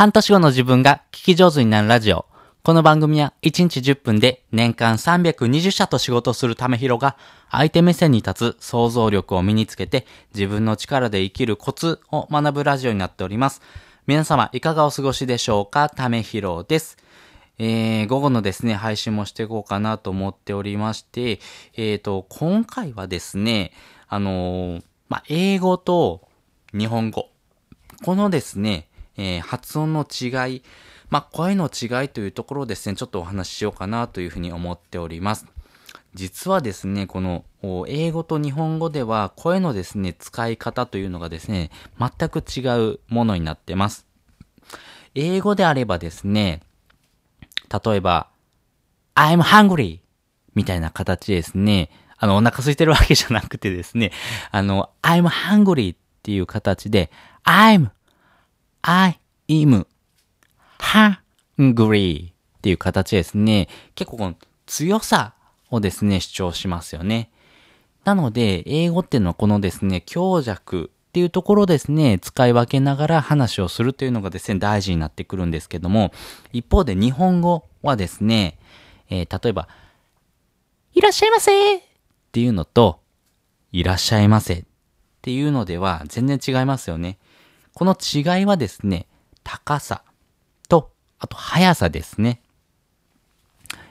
半年後の自分が聞き上手になるラジオ。この番組は1日10分で年間320社と仕事するためひろが相手目線に立つ想像力を身につけて自分の力で生きるコツを学ぶラジオになっております。皆様いかがお過ごしでしょうか？ためひろです。えー、午後のですね、配信もしていこうかなと思っておりまして、えーと、今回はですね、あのーまあ、英語と日本語。このですね、えー発音の違い、まあ、声の違いというところですね、ちょっとお話ししようかなというふうに思っております。実はですね、この英語と日本語では声のですね、使い方というのがですね、全く違うものになってます。英語であればですね、例えば、I'm hungry! みたいな形ですね。あの、お腹空いてるわけじゃなくてですね、あの、I'm hungry っていう形で、I'm, I am hungry っていう形ですね。結構この強さをですね、主張しますよね。なので、英語っていうのはこのですね、強弱っていうところですね、使い分けながら話をするというのがですね、大事になってくるんですけども、一方で日本語はですね、えー例えば、いらっしゃいませっていうのと、いらっしゃいませっていうのでは全然違いますよね。この違いはですね、高さと、あと速さですね。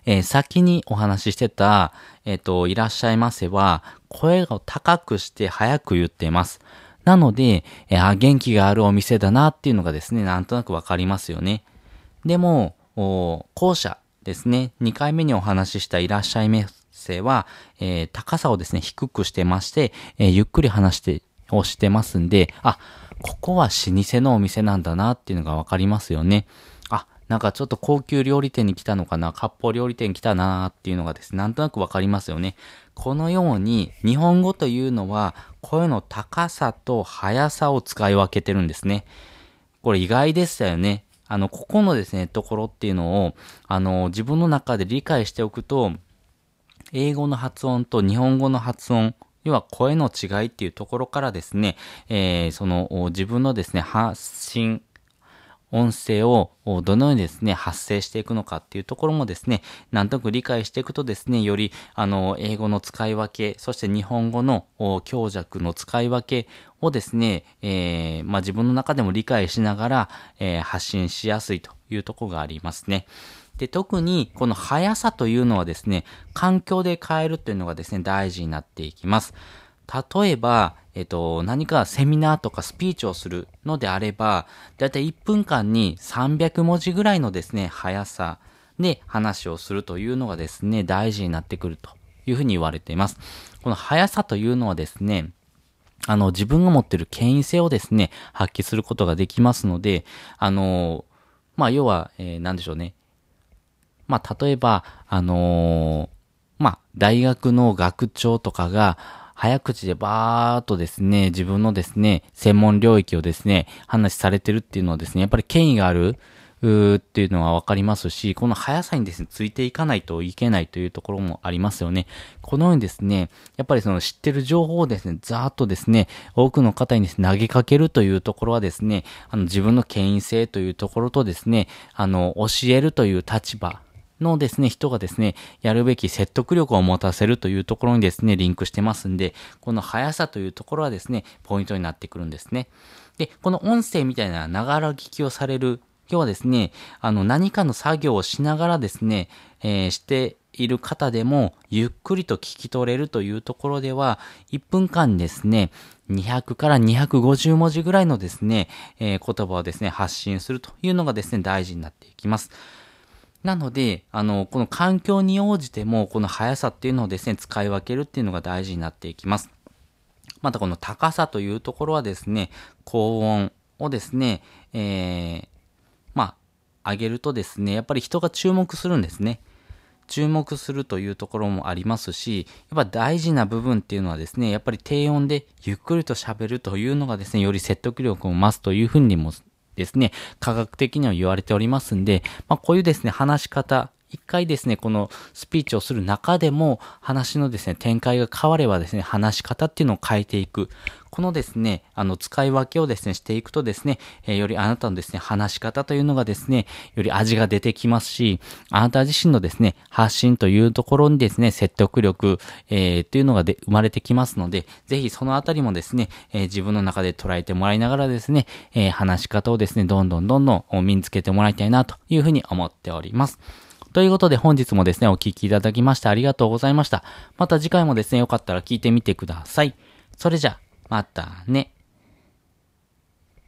えー先にお話ししてた、えっ、と、いらっしゃいませは、声を高くして早く言ってます。なので、えーあ、元気があるお店だなっていうのがですね、なんとなくわかりますよね。でも、お後者ですね、2回目にお話ししたいらっしゃいませは、えー高さをですね、低くしてまして、えーゆっくり話して、をしてますんで、あ、ここは老舗のお店なんだなっていうのがわかりますよね。あ、なんかちょっと高級料理店に来たのかな、割烹料理店来たなっていうのがですね、なんとなくわかりますよね。このように、日本語というのは、声の高さと速さを使い分けてるんですね。これ意外でしたよね。あの、ここのですね、ところっていうのを、あの、自分の中で理解しておくと、英語の発音と日本語の発音、要は声の違いっていうところからですね、えーその自分のですね、発信、音声をどのようにですね、発生していくのかっていうところもですね、なんとなく理解していくとですね、より、あの、英語の使い分け、そして日本語の強弱の使い分けをですね、えーまあ、自分の中でも理解しながら、えー発信しやすいというところがありますね。で、特にこの速さというのはですね、環境で変えるというのがですね、大事になっていきます。例えば、えっと、何かセミナーとかスピーチをするのであれば、だいたい1分間に300文字ぐらいのですね、速さで話をするというのがですね、大事になってくるというふうに言われています。この速さというのはですね、あの、自分が持ってる権威性をですね、発揮することができますので、あの、まあ、要は、えー、なんでしょうね。まあ、例えば、あのーまあ、大学の学長とかが、早口でバーっとですね、自分のですね、専門領域をですね、話されてるっていうのはですね、やっぱり権威がある、っていうのはわかりますし、この速さにですね、ついていかないといけないというところもありますよね。このようにですね、やっぱりその知ってる情報をですね、ざーっとですね、多くの方にですね、投げかけるというところはですね、あの自分の権威性というところとですね、あの、教えるという立場、のですね、人がですね、やるべき説得力を持たせるというところにですね、リンクしてますんで、この速さというところはですね、ポイントになってくるんですね。で、この音声みたいなながら聞きをされる、要はですね、あの、何かの作業をしながらですね、えーしている方でも、ゆっくりと聞き取れるというところでは、1分間ですね、200から250文字ぐらいのですね、えー言葉をですね、発信するというのがですね、大事になっていきます。なので、あの、この環境に応じても、この速さっていうのをですね、使い分けるっていうのが大事になっていきます。またこの高さというところはですね、高音をですね、えー、まあ、上げるとですね、やっぱり人が注目するんですね。注目するというところもありますし、やっぱ大事な部分っていうのはですね、やっぱり低音でゆっくりと喋るというのがですね、より説得力を増すというふうにもですね、科学的には言われておりますんで、まあこういうですね、話し方、一回ですね、このスピーチをする中でも、話のですね、展開が変わればですね、話し方っていうのを変えていく。このですね、あの、使い分けをですね、していくとですね、えー、よりあなたのですね、話し方というのがですね、より味が出てきますし、あなた自身のですね、発信というところにですね、説得力、えー、というのがで生まれてきますので、ぜひそのあたりもですね、えー、自分の中で捉えてもらいながらですね、えー、話し方をですね、どんどんどんどん身につけてもらいたいなというふうに思っております。ということで本日もですね、お聴きいただきましてありがとうございました。また次回もですね、よかったら聞いてみてください。それじゃ、またね。